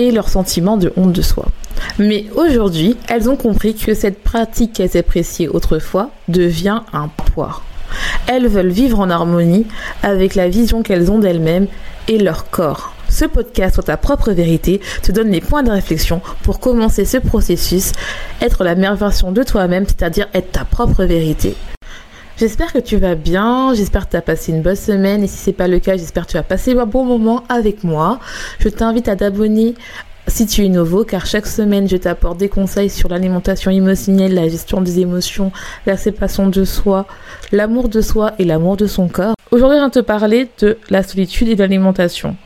et leur sentiment de honte de soi. Mais aujourd'hui, elles ont compris que cette pratique qu'elles appréciaient autrefois devient un poids. Elles veulent vivre en harmonie avec la vision qu'elles ont d'elles-mêmes et leur corps. Ce podcast sur ta propre vérité te donne les points de réflexion pour commencer ce processus, être la meilleure version de toi-même, c'est-à-dire être ta propre vérité. J'espère que tu vas bien, j'espère que tu as passé une bonne semaine et si c'est pas le cas, j'espère que tu as passé un bon moment avec moi. Je t'invite à t'abonner si tu es nouveau, car chaque semaine, je t'apporte des conseils sur l'alimentation émotionnelle, la gestion des émotions, la séparation de soi, l'amour de soi et l'amour de son corps. Aujourd'hui, je viens te parler de la solitude et de l'alimentation.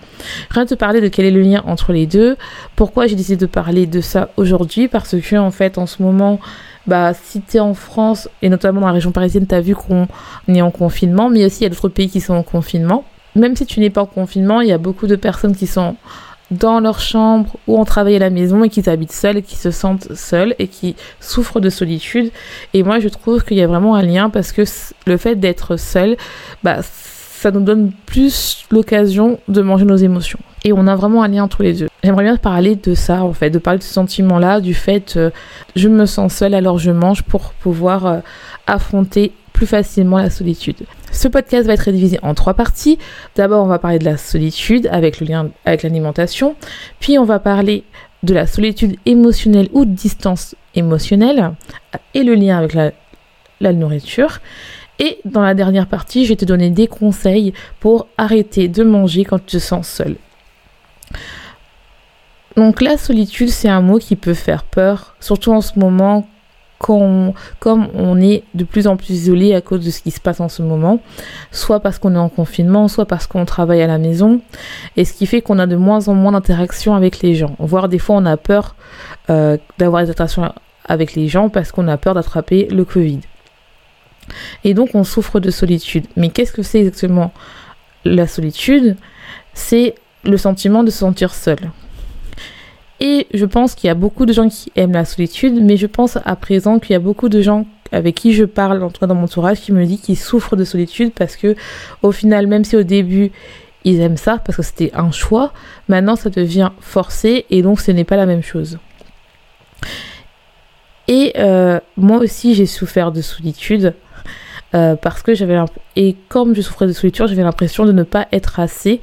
Je viens te parler de quel est le lien entre les deux. Pourquoi j'ai décidé de parler de ça aujourd'hui? Parce que, en fait, en ce moment, bah, si tu es en France, et notamment dans la région parisienne, tu as vu qu'on est en confinement, mais aussi il y a d'autres pays qui sont en confinement. Même si tu n'es pas en confinement, il y a beaucoup de personnes qui sont dans leur chambre ou en travail à la maison et qui habitent seules et qui se sentent seules et qui souffrent de solitude. Et moi, je trouve qu'il y a vraiment un lien parce que le fait d'être seul, bah, ça nous donne plus l'occasion de manger nos émotions. Et on a vraiment un lien entre les deux. J'aimerais bien parler de ça, en fait, de parler de ce sentiment-là, du fait euh, je me sens seule alors je mange pour pouvoir euh, affronter plus facilement la solitude. Ce podcast va être divisé en trois parties. D'abord, on va parler de la solitude avec le lien avec l'alimentation. Puis, on va parler de la solitude émotionnelle ou de distance émotionnelle et le lien avec la, la nourriture. Et dans la dernière partie, je vais te donner des conseils pour arrêter de manger quand tu te sens seul. Donc la solitude, c'est un mot qui peut faire peur, surtout en ce moment, quand comme on est de plus en plus isolé à cause de ce qui se passe en ce moment, soit parce qu'on est en confinement, soit parce qu'on travaille à la maison, et ce qui fait qu'on a de moins en moins d'interactions avec les gens. Voire des fois, on a peur euh, d'avoir des interactions avec les gens parce qu'on a peur d'attraper le Covid. Et donc on souffre de solitude. Mais qu'est-ce que c'est exactement la solitude? C'est le sentiment de se sentir seul. Et je pense qu'il y a beaucoup de gens qui aiment la solitude, mais je pense à présent qu'il y a beaucoup de gens avec qui je parle, en tout cas dans mon entourage, qui me disent qu'ils souffrent de solitude parce que, au final, même si au début ils aiment ça parce que c'était un choix, maintenant ça devient forcé et donc ce n'est pas la même chose. Et euh, moi aussi j'ai souffert de solitude euh, parce que j'avais et comme je souffrais de solitude, j'avais l'impression de ne pas être assez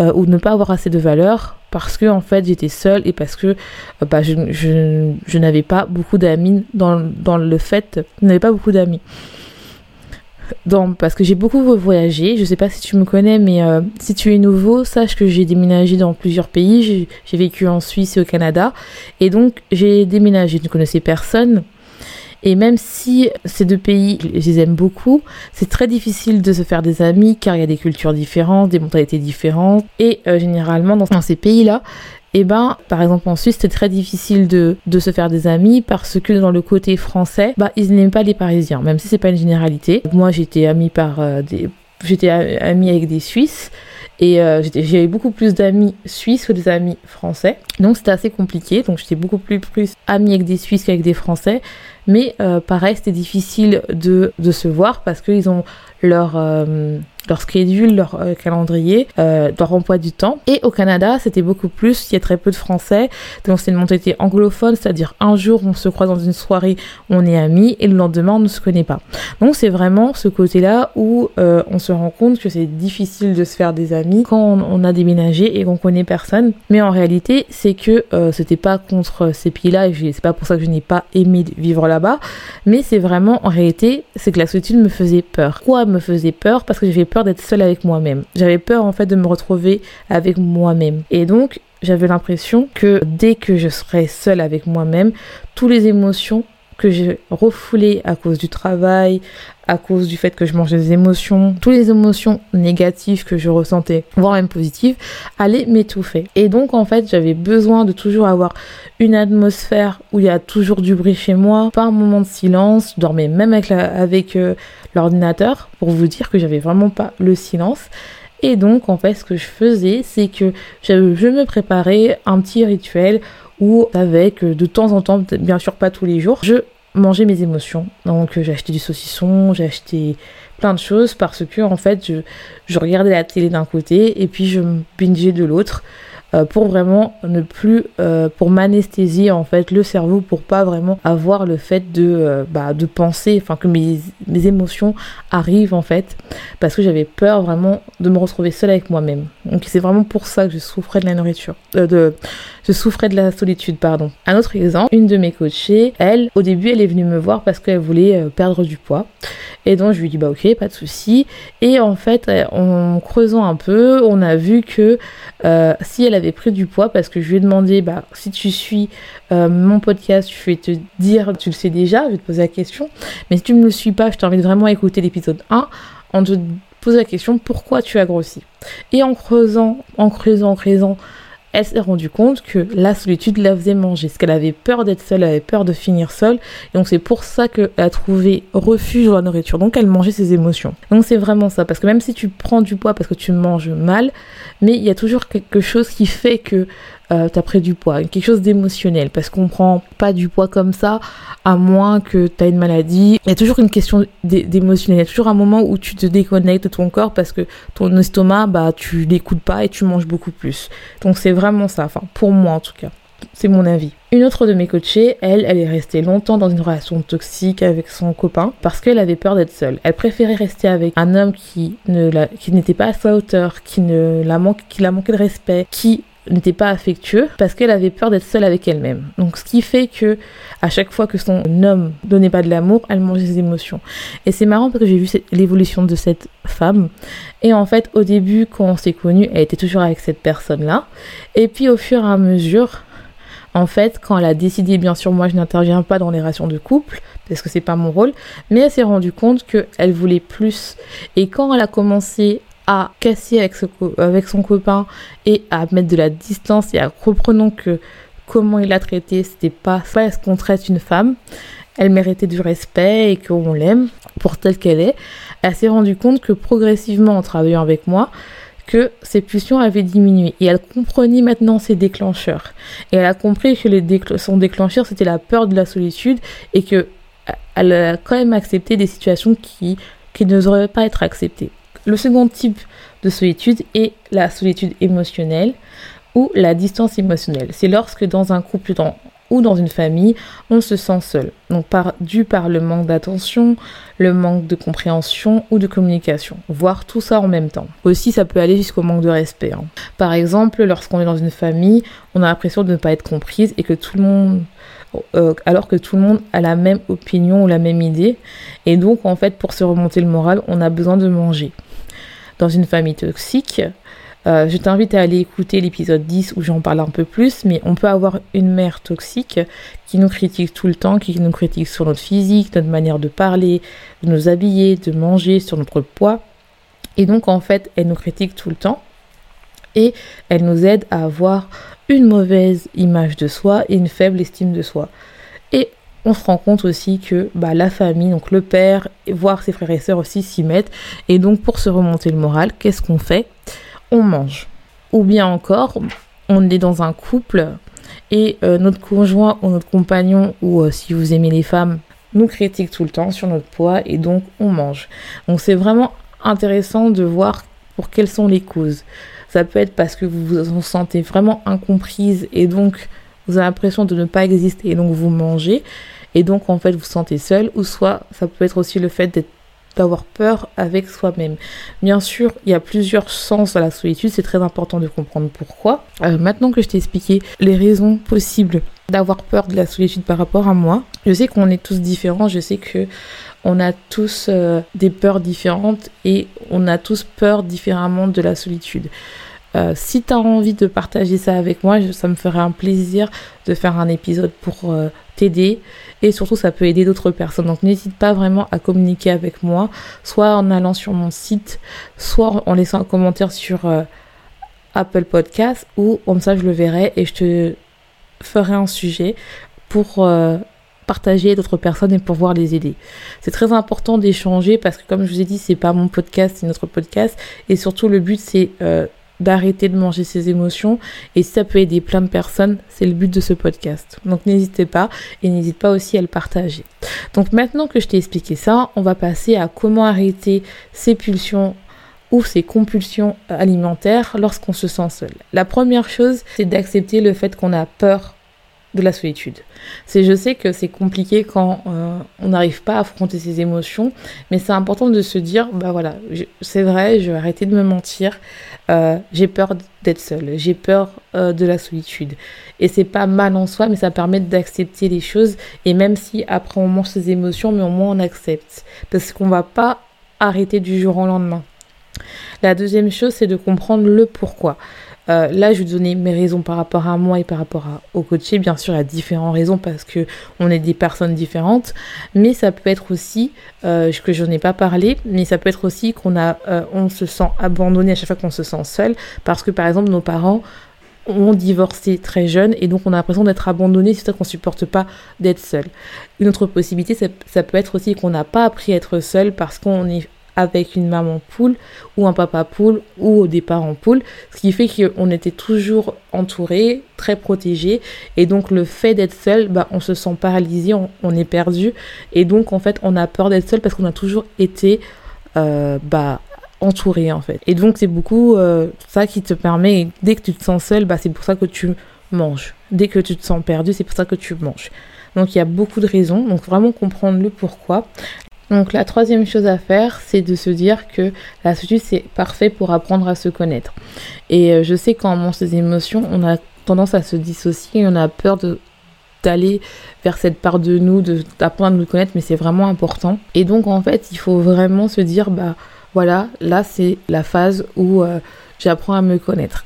euh, ou de ne pas avoir assez de valeur parce que en fait j'étais seule et parce que euh, bah, je, n'avais pas beaucoup d'amis dans, dans le fait, je n'avais pas beaucoup d'amis. Donc, parce que j'ai beaucoup voyagé, je sais pas si tu me connais, mais si tu es nouveau, sache que j'ai déménagé dans plusieurs pays. J'ai vécu en Suisse et au Canada, et donc j'ai déménagé. Je ne connaissais personne, et même si ces deux pays, je les aime beaucoup, c'est très difficile de se faire des amis car il y a des cultures différentes, des mentalités différentes. Et euh, généralement, dans, ces pays-là, eh ben, par exemple en Suisse, c'est très difficile de, de, se faire des amis parce que dans le côté français, bah, ils n'aiment pas les Parisiens, même si c'est pas une généralité. Moi, j'étais amie par euh, des, j'étais amie avec des Suisses et euh, j'avais beaucoup plus d'amis suisses que des amis français. Donc c'était assez compliqué. Donc j'étais beaucoup plus, plus amie avec des Suisses qu'avec des Français. Mais euh, pareil, c'était difficile de, se voir parce qu'ils ont leur, euh, leur schedule, leur euh, calendrier, euh, leur emploi du temps. Et au Canada, c'était beaucoup plus, il y a très peu de Français, donc c'est une mentalité anglophone, c'est-à-dire un jour on se croise dans une soirée, on est amis, et le lendemain on ne se connaît pas. Donc c'est vraiment ce côté-là où euh, on se rend compte que c'est difficile de se faire des amis quand on, on a déménagé et qu'on connaît personne. Mais en réalité, c'est que euh, c'était pas contre ces pays-là, et c'est pas pour ça que je n'ai pas aimé vivre là-bas, mais c'est vraiment en réalité, c'est que la solitude me faisait peur. Quoi me faisait peur? Parce que j'avais peur d'être seule avec moi-même. J'avais peur en fait de me retrouver avec moi-même. Et donc j'avais l'impression que dès que je serais seule avec moi-même, toutes les émotions que j'ai refoulées à cause du travail, à cause du fait que je mangeais des émotions, toutes les émotions négatives que je ressentais, voire même positives, allaient m'étouffer. Et donc en fait j'avais besoin de toujours avoir une atmosphère où il y a toujours du bruit chez moi, pas un moment de silence, je dormais même avec, euh, l'ordinateur pour vous dire que j'avais vraiment pas le silence. Et donc, en fait, ce que je faisais, c'est que je, me préparais un petit rituel où, avec de temps en temps, bien sûr pas tous les jours, je mangeais mes émotions. Donc, j'ai acheté du saucisson, j'ai acheté plein de choses parce que, en fait, je, je regardais la télé d'un côté et puis je me bingeais de l'autre. Euh, pour vraiment ne plus, euh, pour m'anesthésier en fait le cerveau pour pas vraiment avoir le fait de, euh, bah, de penser, enfin que mes, mes émotions arrivent en fait, parce que j'avais peur vraiment de me retrouver seule avec moi-même. Donc c'est vraiment pour ça que je souffrais de la nourriture, de, je souffrais de la solitude, pardon. Un autre exemple, une de mes coachées, elle, au début, elle est venue me voir parce qu'elle voulait perdre du poids. Et donc je lui dis bah ok, pas de souci. Et en fait, en creusant un peu, on a vu que si elle avait pris du poids parce que je lui ai demandé, bah, si tu suis euh, mon podcast, je vais te dire, tu le sais déjà, je vais te poser la question. Mais si tu ne me le suis pas, je t'invite vraiment à écouter l'épisode 1 en te posant la question pourquoi tu as grossi? Et en creusant, en creusant, en creusant, elle s'est rendue compte que la solitude la faisait manger, parce qu'elle avait peur d'être seule, elle avait peur de finir seule, et donc c'est pour ça qu'elle a trouvé refuge dans la nourriture, donc elle mangeait ses émotions. Donc c'est vraiment ça, parce que même si tu prends du poids parce que tu manges mal, mais il y a toujours quelque chose qui fait que euh, t'as pris du poids, quelque chose d'émotionnel, parce qu'on prend pas du poids comme ça, à moins que t'as une maladie. Il y a toujours une question d'émotionnel, il y a toujours un moment où tu te déconnectes de ton corps parce que ton estomac, bah tu l'écoutes pas et tu manges beaucoup plus. Donc c'est vraiment ça, enfin pour moi en tout cas. C'est mon avis. Une autre de mes coachées, elle, elle est restée longtemps dans une relation toxique avec son copain parce qu'elle avait peur d'être seule. Elle préférait rester avec un homme qui n'était pas à sa hauteur, qui ne la manque, qui la manquait de respect, qui n'était pas affectueux parce qu'elle avait peur d'être seule avec elle-même. Donc ce qui fait que à chaque fois que son homme donnait pas de l'amour, elle mangeait ses émotions. Et c'est marrant parce que j'ai vu l'évolution de cette femme. Et en fait, au début, quand on s'est connus, elle était toujours avec cette personne-là. Et puis au fur et à mesure, en fait, quand elle a décidé, bien sûr, moi je n'interviens pas dans les relations de couple, parce que c'est pas mon rôle, mais elle s'est rendue compte qu'elle voulait plus. Et quand elle a commencé à casser avec, son copain et à mettre de la distance et à comprenant que comment il l'a traité, c'était pas, pas ce qu'on traite une femme? Elle méritait du respect et qu'on l'aime pour telle qu'elle est. Elle s'est rendue compte que progressivement, en travaillant avec moi, que ses pulsions avaient diminué. Et elle comprenait maintenant ses déclencheurs. Et elle a compris que les son déclencheur, c'était la peur de la solitude et que elle a quand même accepté des situations qui, qui ne devraient pas être acceptées. Le second type de solitude est la solitude émotionnelle ou la distance émotionnelle. C'est lorsque dans un couple ou dans une famille, on se sent seul. Donc dû par le manque d'attention, le manque de compréhension ou de communication. Voir tout ça en même temps. Aussi, ça peut aller jusqu'au manque de respect. Hein. Par exemple, lorsqu'on est dans une famille, on a l'impression de ne pas être comprise et que tout le monde euh, alors que tout le monde a la même opinion ou la même idée. Et donc, en fait, pour se remonter le moral, on a besoin de manger dans une famille toxique. Euh, je t'invite à aller écouter l'épisode 10 où j'en parle un peu plus, mais on peut avoir une mère toxique qui nous critique tout le temps, qui nous critique sur notre physique, notre manière de parler, de nous habiller, de manger, sur notre poids. Et donc en fait, elle nous critique tout le temps et elle nous aide à avoir une mauvaise image de soi et une faible estime de soi. On se rend compte aussi que bah, la famille, donc le père, voire ses frères et sœurs aussi s'y mettent. Et donc pour se remonter le moral, qu'est-ce qu'on fait? On mange. Ou bien encore, on est dans un couple et euh, notre conjoint ou notre compagnon, ou euh, si vous aimez les femmes, nous critique tout le temps sur notre poids et donc on mange. Donc c'est vraiment intéressant de voir pour quelles sont les causes. Ça peut être parce que vous vous sentez vraiment incomprise et donc vous avez l'impression de ne pas exister et donc vous mangez et donc en fait vous sentez seul ou soit ça peut être aussi le fait d'avoir peur avec soi-même. Bien sûr, il y a plusieurs sens à la solitude, c'est très important de comprendre pourquoi. Euh, maintenant que je t'ai expliqué les raisons possibles d'avoir peur de la solitude par rapport à moi, je sais qu'on est tous différents, je sais que on a tous euh, des peurs différentes et on a tous peur différemment de la solitude. Euh, si tu as envie de partager ça avec moi, ça me ferait un plaisir de faire un épisode pour euh, t'aider et surtout ça peut aider d'autres personnes. Donc n'hésite pas vraiment à communiquer avec moi, soit en allant sur mon site, soit en laissant un commentaire sur euh, Apple Podcast ou comme ça je le verrai et je te ferai un sujet pour partager d'autres personnes et pouvoir les aider. C'est très important d'échanger parce que comme je vous ai dit, c'est pas mon podcast, c'est notre podcast et surtout le but c'est d'arrêter de manger ses émotions. Et ça peut aider plein de personnes, c'est le but de ce podcast. Donc n'hésitez pas et n'hésite pas aussi à le partager. Donc maintenant que je t'ai expliqué ça, on va passer à comment arrêter ses pulsions ou ses compulsions alimentaires lorsqu'on se sent seul. La première chose, c'est d'accepter le fait qu'on a peur de la solitude. C'est, je sais que c'est compliqué quand euh, on n'arrive pas à affronter ses émotions, mais c'est important de se dire, bah voilà, c'est vrai, je vais arrêter de me mentir. Euh, j'ai peur d'être seule, j'ai peur euh, de la solitude, et c'est pas mal en soi, mais ça permet d'accepter les choses. Et même si après on mange ses émotions, mais au moins on accepte, parce qu'on va pas arrêter du jour au lendemain. La deuxième chose, c'est de comprendre le pourquoi. Euh, là, je vais donner mes raisons par rapport à moi et par rapport au coaché. Bien sûr, il y a différentes raisons parce que on est des personnes différentes, mais ça peut être aussi euh, que je n'en ai pas parlé, mais ça peut être aussi qu'on a, euh, on se sent abandonné à chaque fois qu'on se sent seul, parce que par exemple nos parents ont divorcé très jeunes et donc on a l'impression d'être abandonné, c'est ça qu'on supporte pas d'être seul. Une autre possibilité, ça, ça peut être aussi qu'on n'a pas appris à être seul parce qu'on est avec une maman poule ou un papa poule ou des parents poule, ce qui fait qu'on était toujours entouré, très protégé et donc le fait d'être seul, bah, on se sent paralysé, on, est perdu et donc en fait on a peur d'être seul parce qu'on a toujours été euh, bah, entouré en fait. Et donc c'est beaucoup euh, ça qui te permet, dès que tu te sens seul, bah, c'est pour ça que tu manges. Dès que tu te sens perdu, c'est pour ça que tu manges. Donc il y a beaucoup de raisons, donc vraiment comprendre le pourquoi. Donc la troisième chose à faire, c'est de se dire que la solitude, c'est parfait pour apprendre à se connaître. Et euh, je sais qu'en mange ses émotions, on a tendance à se dissocier, on a peur d'aller vers cette part de nous, d'apprendre à nous connaître, mais c'est vraiment important. Et donc en fait, il faut vraiment se dire, bah voilà, là c'est la phase où euh, j'apprends à me connaître.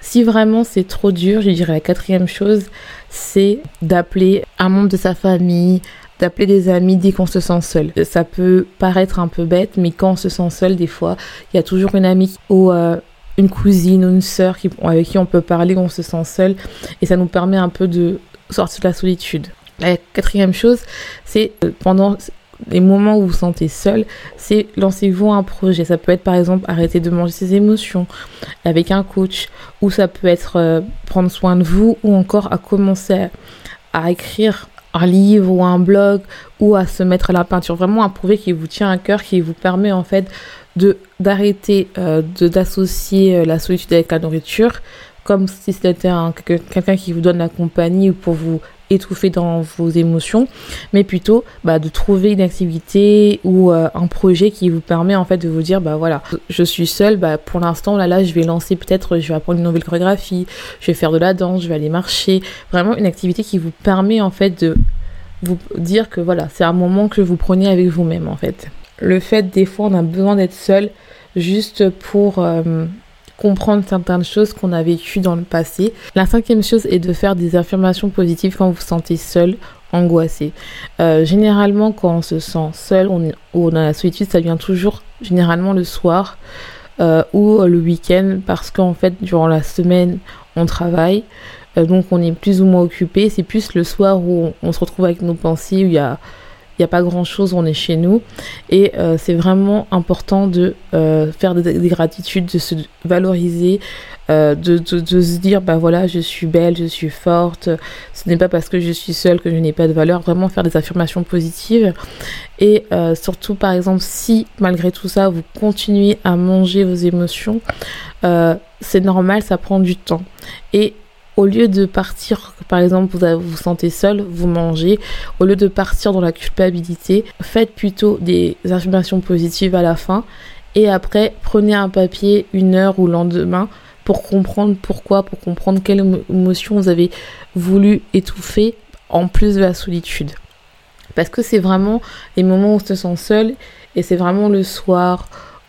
Si vraiment c'est trop dur, je dirais la quatrième chose, c'est d'appeler un membre de sa famille, d'appeler des amis dès qu'on se sent seul. Ça peut paraître un peu bête, mais quand on se sent seul, des fois, il y a toujours une amie ou euh, une cousine ou une sœur avec qui on peut parler, on se sent seul, et ça nous permet un peu de sortir de la solitude. La quatrième chose, c'est euh, pendant les moments où vous vous sentez seul, c'est lancez-vous un projet. Ça peut être par exemple arrêter de manger ses émotions avec un coach, ou ça peut être euh, prendre soin de vous, ou encore à commencer à écrire un livre ou un blog ou à se mettre à la peinture. Vraiment un projet qui vous tient à cœur, qui vous permet en fait de d'arrêter euh, de d'associer euh, la solitude avec la nourriture comme si c'était quelqu'un qui vous donne la compagnie pour vous étouffer dans vos émotions, mais plutôt bah, de trouver une activité ou euh, un projet qui vous permet en fait de vous dire bah voilà, je suis seule, bah pour l'instant là là je vais lancer peut-être, je vais apprendre une nouvelle chorégraphie, je vais faire de la danse, je vais aller marcher, vraiment une activité qui vous permet en fait de vous dire que voilà, c'est un moment que vous prenez avec vous-même en fait. Le fait des fois on a besoin d'être seul juste pour euh, comprendre certaines choses qu'on a vécues dans le passé. La cinquième chose est de faire des affirmations positives quand vous vous sentez seul, angoissé. Euh, généralement, quand on se sent seul on, ou dans la solitude, ça vient toujours généralement le soir euh, ou le week-end parce qu'en fait, durant la semaine, on travaille. Euh, donc on est plus ou moins occupé. C'est plus le soir où on, on, se retrouve avec nos pensées, où il y a il n'y a pas grand chose, on est chez nous. Et euh, c'est vraiment important de euh, faire des, gratitudes, de se valoriser, euh, de, de, de, se dire, bah voilà, je suis belle, je suis forte. Ce n'est pas parce que je suis seule que je n'ai pas de valeur. Vraiment faire des affirmations positives. Et surtout, par exemple, si malgré tout ça, vous continuez à manger vos émotions, c'est normal, ça prend du temps. Et au lieu de partir, par exemple, vous vous sentez seul, vous mangez, au lieu de partir dans la culpabilité, faites plutôt des affirmations positives à la fin et après prenez un papier une heure ou le lendemain pour comprendre pourquoi, pour comprendre quelle émotion vous avez voulu étouffer en plus de la solitude. Parce que c'est vraiment les moments où on se sent seul et c'est vraiment le soir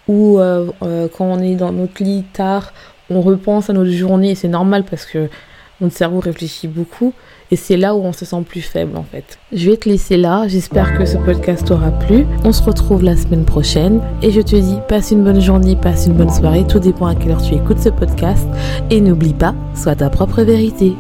ou euh, euh, quand on est dans notre lit tard on repense à notre journée et c'est normal parce que notre cerveau réfléchit beaucoup et c'est là où on se sent plus faible en fait. Je vais te laisser là, j'espère que ce podcast t'aura plu. On se retrouve la semaine prochaine et je te dis passe une bonne journée, passe une bonne soirée, tout dépend à quelle heure tu écoutes ce podcast et n'oublie pas, sois ta propre vérité.